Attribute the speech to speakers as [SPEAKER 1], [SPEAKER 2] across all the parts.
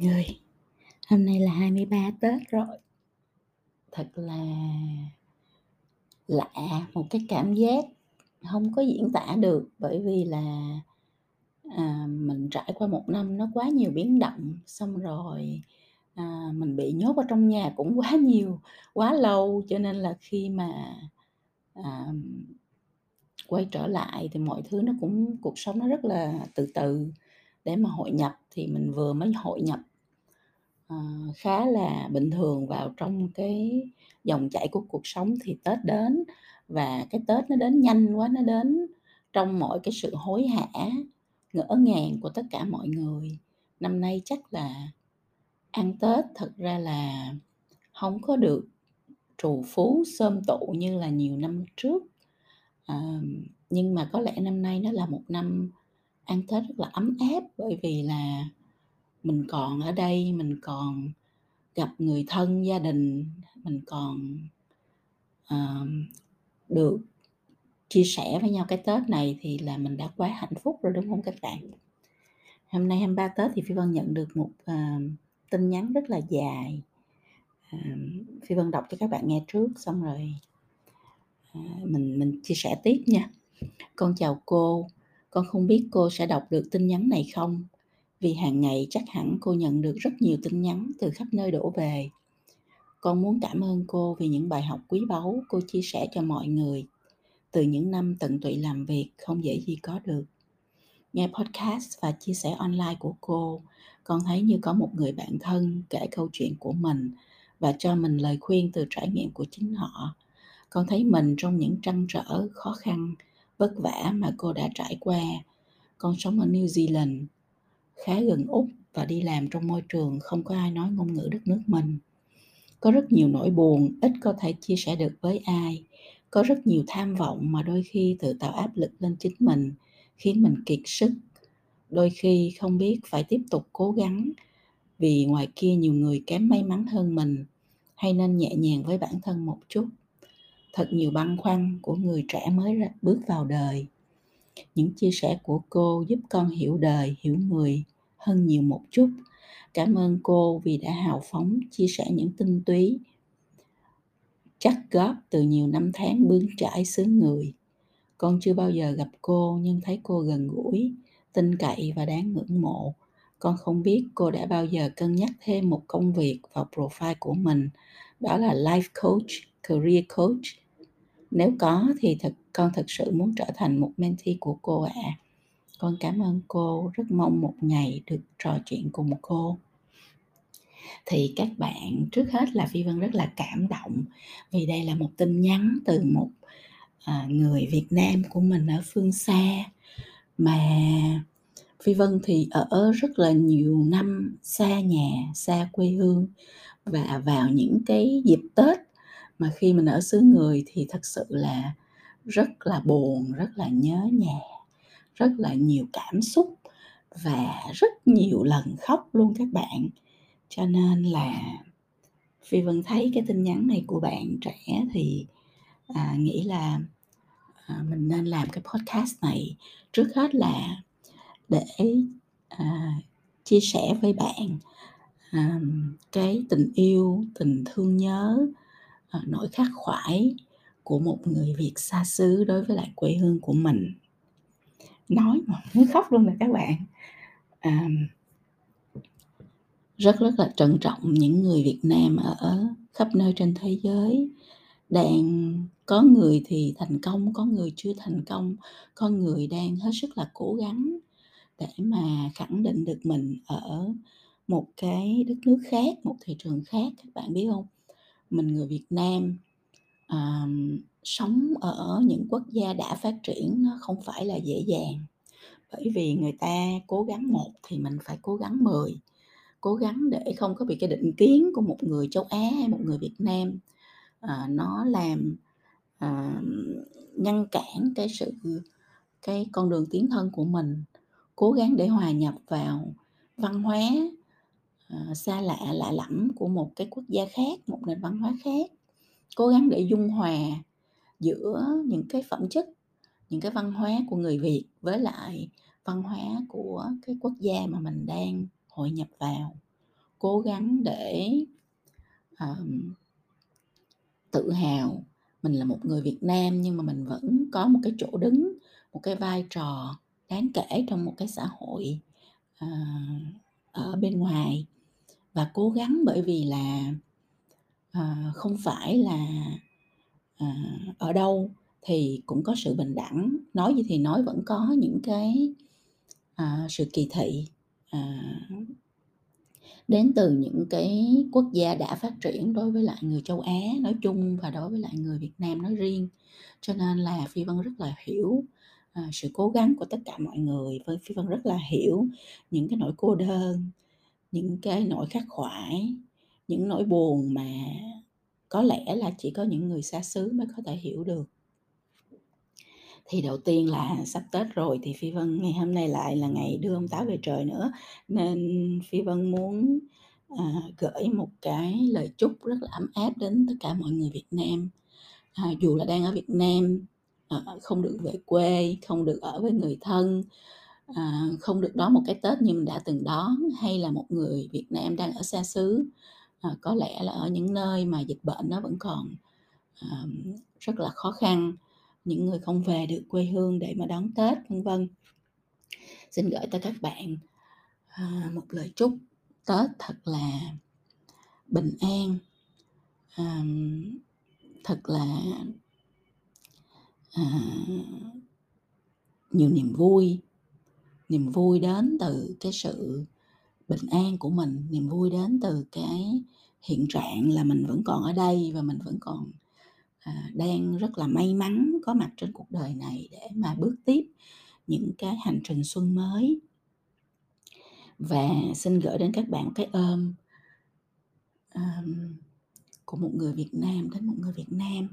[SPEAKER 1] người, hôm nay là 23 Tết rồi. Thật là lạ, một cái cảm giác không có diễn tả được bởi vì là, à, mình trải qua một năm nó quá nhiều biến động, xong rồi, à, mình bị nhốt ở trong nhà cũng quá nhiều, quá lâu, cho nên là khi mà, à, quay trở lại thì mọi thứ nó cũng cuộc sống nó rất là từ từ để mà hội nhập thì mình vừa mới hội nhập ờ, khá là bình thường vào trong cái dòng chảy của cuộc sống thì Tết đến và cái Tết nó đến nhanh quá, nó đến trong mọi cái sự hối hả, ngỡ ngàng của tất cả mọi người. Năm nay chắc là ăn Tết thật ra là không có được trù phú, xôm tụ như là nhiều năm trước. À, nhưng mà có lẽ năm nay nó là một năm ăn Tết rất là ấm áp bởi vì là mình còn ở đây, mình còn gặp người thân, gia đình, mình còn, uh, được chia sẻ với nhau cái Tết này thì là mình đã quá hạnh phúc rồi, đúng không các bạn? Hôm nay 23 Tết thì Phi Vân nhận được một, uh, tin nhắn rất là dài, uh, Phi Vân đọc cho các bạn nghe trước xong rồi, uh, mình mình chia sẻ tiếp nha. "Con chào cô, con không biết cô sẽ đọc được tin nhắn này không? Vì hàng ngày chắc hẳn cô nhận được rất nhiều tin nhắn từ khắp nơi đổ về. Con muốn cảm ơn cô vì những bài học quý báu cô chia sẻ cho mọi người. Từ những năm tận tụy làm việc không dễ gì có được. Nghe podcast và chia sẻ online của cô, con thấy như có một người bạn thân kể câu chuyện của mình và cho mình lời khuyên từ trải nghiệm của chính họ. Con thấy mình trong những trăn trở, khó khăn, vất vả mà cô đã trải qua. Con sống ở New Zealand, khá gần Úc và đi làm trong môi trường không có ai nói ngôn ngữ đất nước mình. Có rất nhiều nỗi buồn ít có thể chia sẻ được với ai. Có rất nhiều tham vọng mà đôi khi tự tạo áp lực lên chính mình, khiến mình kiệt sức. Đôi khi không biết phải tiếp tục cố gắng vì ngoài kia nhiều người kém may mắn hơn mình hay nên nhẹ nhàng với bản thân một chút thật nhiều băn khoăn của người trẻ mới bước vào đời những chia sẻ của cô giúp con hiểu đời, hiểu người hơn nhiều một chút. Cảm ơn cô vì đã hào phóng chia sẻ những tinh túy chắc góp từ nhiều năm tháng bươn trải xứ người. Con chưa bao giờ gặp cô nhưng thấy cô gần gũi, tin cậy và đáng ngưỡng mộ. Con không biết cô đã bao giờ cân nhắc thêm một công việc vào profile của mình, đó là life coach, career coach. Nếu có thì thật con thật sự muốn trở thành một mentee của cô ạ à. con cảm ơn cô rất mong một ngày được trò chuyện cùng cô thì các bạn trước hết là phi vân rất là cảm động vì đây là một tin nhắn từ một à, người việt nam của mình ở phương xa mà phi vân thì ở rất là nhiều năm xa nhà xa quê hương và vào những cái dịp tết mà khi mình ở xứ người thì thật sự là rất là buồn rất là nhớ nhà rất là nhiều cảm xúc và rất nhiều lần khóc luôn các bạn. Cho nên là phi vân thấy cái tin nhắn này của bạn trẻ thì à, nghĩ là à, mình nên làm cái podcast này trước hết là để à, chia sẻ với bạn à, cái tình yêu tình thương nhớ à, nỗi khắc khoải của một người Việt xa xứ đối với lại quê hương của mình. Nói mà muốn khóc luôn nè các bạn. À, rất rất là trân trọng những người Việt Nam ở khắp nơi trên thế giới. Đang có người thì thành công có người chưa thành công. Có người đang hết sức là cố gắng để mà khẳng định được mình ở một cái đất nước khác một thị trường khác các bạn biết không? Mình người Việt Nam à, sống ở những quốc gia đã phát triển nó không phải là dễ dàng. Bởi vì người ta cố gắng một thì mình phải cố gắng mười cố gắng để không có bị cái định kiến của một người châu Á hay một người Việt Nam à, nó làm à, ngăn cản cái sự cái con đường tiến thân của mình. Cố gắng để hòa nhập vào văn hóa à, xa lạ lạ lẫm của một cái quốc gia khác một nền văn hóa khác cố gắng để dung hòa giữa những cái phẩm chất những cái văn hóa của người việt với lại văn hóa của cái quốc gia mà mình đang hội nhập vào cố gắng để, um, tự hào mình là một người Việt Nam nhưng mà mình vẫn có một cái chỗ đứng, một cái vai trò đáng kể trong một cái xã hội, uh, ở bên ngoài. Và cố gắng bởi vì là, Ờ, không phải là, à, ở đâu thì cũng có sự bình đẳng, nói gì thì nói vẫn có những cái, à, sự kỳ thị, à đến từ những cái quốc gia đã phát triển đối với lại người châu Á nói chung và đối với lại người Việt Nam nói riêng. Cho nên là Phi Vân rất là hiểu, à, sự cố gắng của tất cả mọi người, với Phi Vân rất là hiểu những cái nỗi cô đơn, những cái nỗi khắc khoải, những nỗi buồn mà có lẽ là chỉ có những người xa xứ mới có thể hiểu được. Thì đầu tiên là sắp Tết rồi thì Phi Vân ngày hôm nay lại là ngày đưa ông Táo về trời nữa, nên Phi Vân muốn, à, gửi một cái lời chúc rất là ấm áp đến tất cả mọi người Việt Nam. À, dù là đang ở Việt Nam, à, không được về quê, không được ở với người thân, à, không được đón một cái Tết như mình đã từng đón, hay là một người Việt Nam đang ở xa xứ, à, có lẽ là ở những nơi mà dịch bệnh nó vẫn còn, à, rất là khó khăn, những người không về được quê hương để mà đón Tết, vân vân. Xin gửi tới các bạn, à, một lời chúc Tết thật là bình an, à, thật là à, nhiều niềm vui. Niềm vui đến từ cái sự bình an của mình, niềm vui đến từ cái hiện trạng là mình vẫn còn ở đây và mình vẫn còn, à, đang rất là may mắn có mặt trên cuộc đời này để mà bước tiếp những cái hành trình xuân mới. Và xin gửi đến các bạn cái ôm um, của một người Việt Nam đến một người Việt Nam.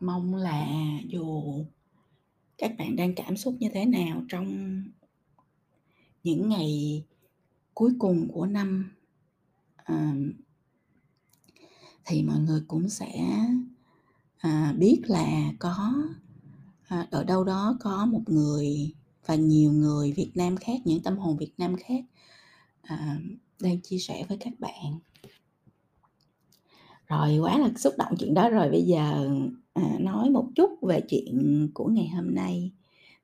[SPEAKER 1] Mong là dù các bạn đang cảm xúc như thế nào trong những ngày cuối cùng của năm, à, thì mọi người cũng sẽ, à, biết là có, à, ở đâu đó có một người và nhiều người Việt Nam khác, những tâm hồn Việt Nam khác, à, đang chia sẻ với các bạn. Rồi, quá là xúc động chuyện đó rồi, bây giờ, à, nói một chút về chuyện của ngày hôm nay.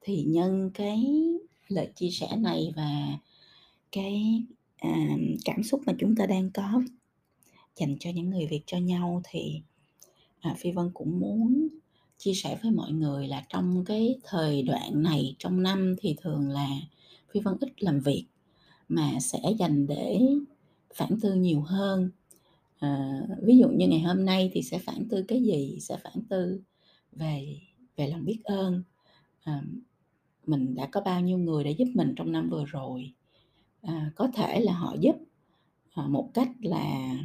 [SPEAKER 1] Thì nhân cái lời chia sẻ này và cái, à, cảm xúc mà chúng ta đang có dành cho những người Việt cho nhau thì, à, Phi Vân cũng muốn chia sẻ với mọi người là trong cái thời đoạn này trong năm thì thường là Phi Vân ít làm việc, mà sẽ dành để phản tư nhiều hơn à, ví dụ như ngày hôm nay thì sẽ phản tư cái gì? Sẽ phản tư về về lòng biết ơn, à, mình đã có bao nhiêu người đã giúp mình trong năm vừa rồi. À, có thể là họ giúp, à, một cách là,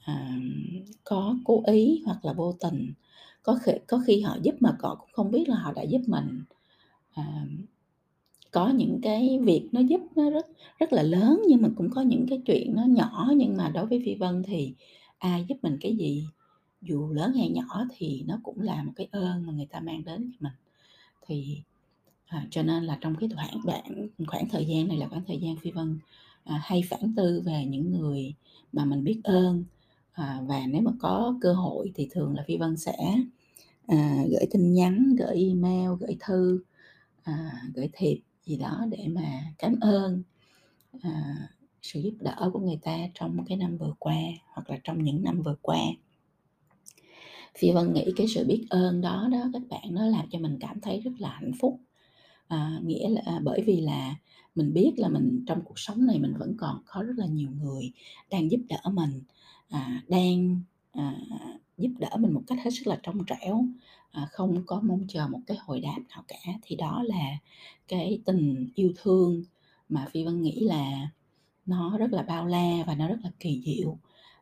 [SPEAKER 1] à, có cố ý hoặc là vô tình, có khi có khi họ giúp mà cọ cũng không biết là họ đã giúp mình. À, có những cái việc nó giúp nó rất rất là lớn nhưng mà cũng có những cái chuyện nó nhỏ nhưng mà đối với Phi Vân thì ai giúp mình cái gì, dù lớn hay nhỏ thì nó cũng là một cái ơn mà người ta mang đến cho mình. Thì, à, cho nên là trong cái khoảng đoạn khoảng thời gian này là khoảng thời gian Phi Vân, à, hay phản tư về những người mà mình biết ơn, à, và nếu mà có cơ hội thì thường là Phi Vân sẽ, à, gửi tin nhắn, gửi email, gửi thư, à, gửi thiệp gì đó để mà cảm ơn, à, sự giúp đỡ của người ta trong cái năm vừa qua hoặc là trong những năm vừa qua. Phi Vân nghĩ cái sự biết ơn đó đó các bạn, nó làm cho mình cảm thấy rất là hạnh phúc. À, nghĩa là à, bởi vì là mình biết là mình trong cuộc sống này mình vẫn còn có rất là nhiều người đang giúp đỡ mình, à, đang, à, giúp đỡ mình một cách hết sức là trong trẻo, à, không có mong chờ một cái hồi đáp nào cả. Thì đó là cái tình yêu thương mà Phi Vân nghĩ là nó rất là bao la và nó rất là kỳ diệu,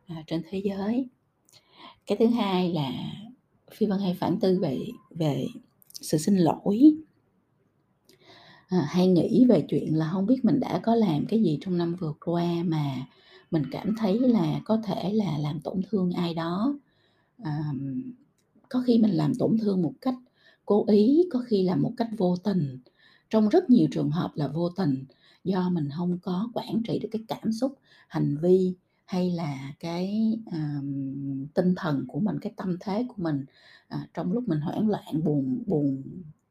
[SPEAKER 1] à, trên thế giới. Cái thứ hai là Phi Vân hay phản tư về về sự xin lỗi. À, hay nghĩ về chuyện là không biết mình đã có làm cái gì trong năm vừa qua mà mình cảm thấy là có thể là làm tổn thương ai đó à, có khi mình làm tổn thương một cách cố ý, có khi là một cách vô tình, trong rất nhiều trường hợp là vô tình do mình không có quản trị được cái cảm xúc hành vi hay là cái um, tinh thần của mình cái tâm thế của mình. À, trong lúc mình hoảng loạn buồn buồn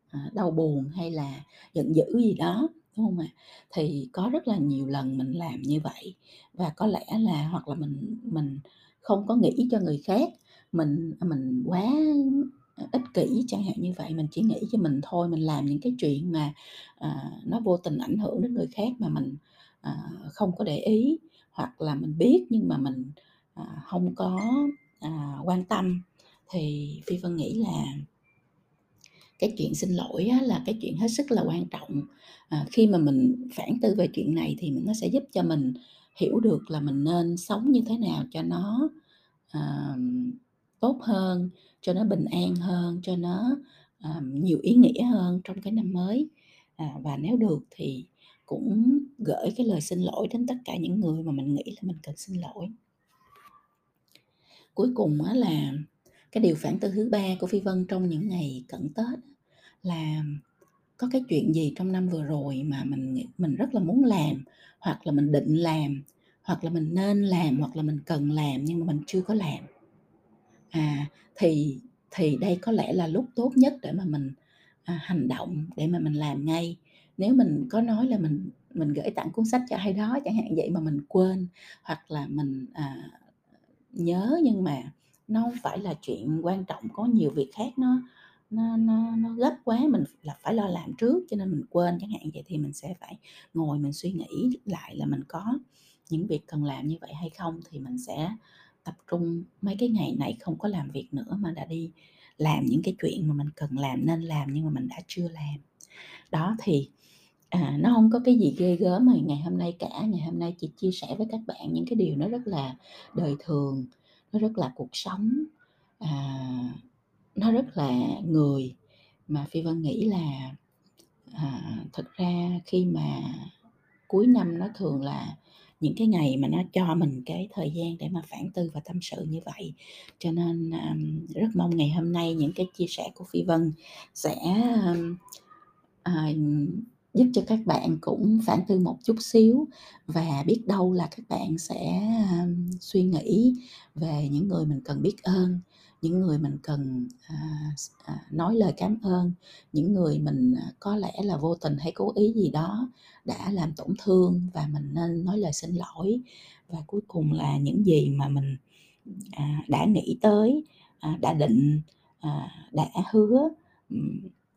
[SPEAKER 1] à, đau buồn hay là giận dữ gì đó đúng không ạ? Thì có rất là nhiều lần mình làm như vậy. Và có lẽ là hoặc là mình mình không có nghĩ cho người khác mình à, mình quá à, ích kỷ chẳng hạn như vậy mình chỉ nghĩ cho mình thôi mình làm những cái chuyện mà à, nó vô tình ảnh hưởng đến người khác mà mình à, không có để ý hoặc là mình biết nhưng mà mình à, không có à, quan tâm. Thì phi vân nghĩ là cái chuyện xin lỗi á, là cái chuyện hết sức là quan trọng. À, khi mà mình phản tư về chuyện này thì nó sẽ giúp cho mình hiểu được là mình nên sống như thế nào cho nó à, tốt hơn cho nó bình an hơn cho nó um, nhiều ý nghĩa hơn trong cái năm mới. À, và nếu được thì cũng gửi cái lời xin lỗi đến tất cả những người mà mình nghĩ là mình cần xin lỗi. Cuối cùng á là cái điều phản tư thứ ba của phi vân trong những ngày cận tết là có cái chuyện gì trong năm vừa rồi mà mình mình rất là muốn làm hoặc là mình định làm hoặc là mình nên làm hoặc là mình cần làm nhưng mà mình chưa có làm? À thì thì đây có lẽ là lúc tốt nhất để mà mình à, hành động để mà mình làm ngay. Nếu mình có nói là mình mình gửi tặng cuốn sách cho ai đó chẳng hạn vậy mà mình quên hoặc là mình à, nhớ nhưng mà nó không phải là chuyện quan trọng có nhiều việc khác nó nó nó nó gấp quá mình là phải lo làm trước cho nên mình quên chẳng hạn vậy thì mình sẽ phải ngồi mình suy nghĩ lại là mình có những việc cần làm như vậy hay không thì mình sẽ tập trung mấy cái ngày này không có làm việc nữa mà đã đi làm những cái chuyện mà mình cần làm nên làm nhưng mà mình đã chưa làm. Đó thì à, nó không có cái gì ghê gớm mà ngày hôm nay cả ngày hôm nay chị chia sẻ với các bạn những cái điều nó rất là đời thường nó rất là cuộc sống à, nó rất là người mà phi vân nghĩ là à, thật ra khi mà cuối năm nó thường là những cái ngày mà nó cho mình cái thời gian để mà phản tư và tâm sự như vậy. Cho nên um, rất mong ngày hôm nay những cái chia sẻ của phi vân sẽ um, uh, giúp cho các bạn cũng phản tư một chút xíu và biết đâu là các bạn sẽ um, suy nghĩ về những người mình cần biết ơn những người mình cần à, à, nói lời cảm ơn những người mình à, có lẽ là vô tình hay cố ý gì đó đã làm tổn thương và mình nên nói lời xin lỗi. Và cuối cùng là những gì mà mình à, đã nghĩ tới à, đã định à, đã hứa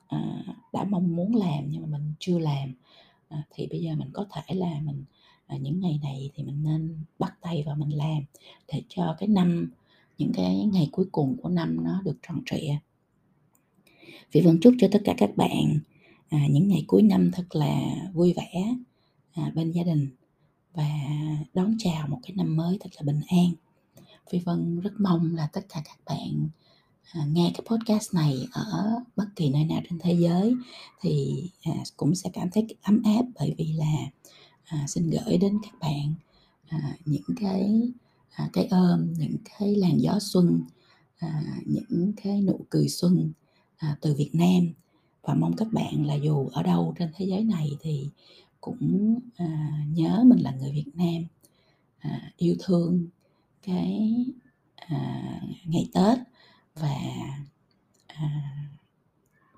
[SPEAKER 1] à, đã mong muốn làm nhưng mà mình chưa làm à, thì bây giờ mình có thể là mình à, những ngày này thì mình nên bắt tay vào mình làm để cho cái năm những cái ngày cuối cùng của năm nó được tròn trịa Phi Vân chúc cho tất cả các bạn à, những ngày cuối năm thật là vui vẻ à, bên gia đình và đón chào một cái năm mới thật là bình an. Phi Vân rất mong là tất cả các bạn à, nghe cái podcast này ở bất kỳ nơi nào trên thế giới thì à, cũng sẽ cảm thấy ấm áp bởi vì là à, xin gửi đến các bạn à, những cái à, cái ôm những cái làn gió xuân à, những cái nụ cười xuân à, từ Việt Nam. Và mong các bạn là dù ở đâu trên thế giới này thì cũng à, nhớ mình là người Việt Nam à, yêu thương cái à, ngày Tết và à,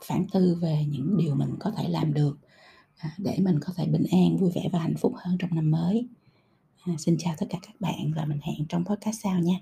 [SPEAKER 1] phản tư về những điều mình có thể làm được à, để mình có thể bình an vui vẻ và hạnh phúc hơn trong năm mới. À, xin chào tất cả các bạn và mình hẹn trong podcast sau nha.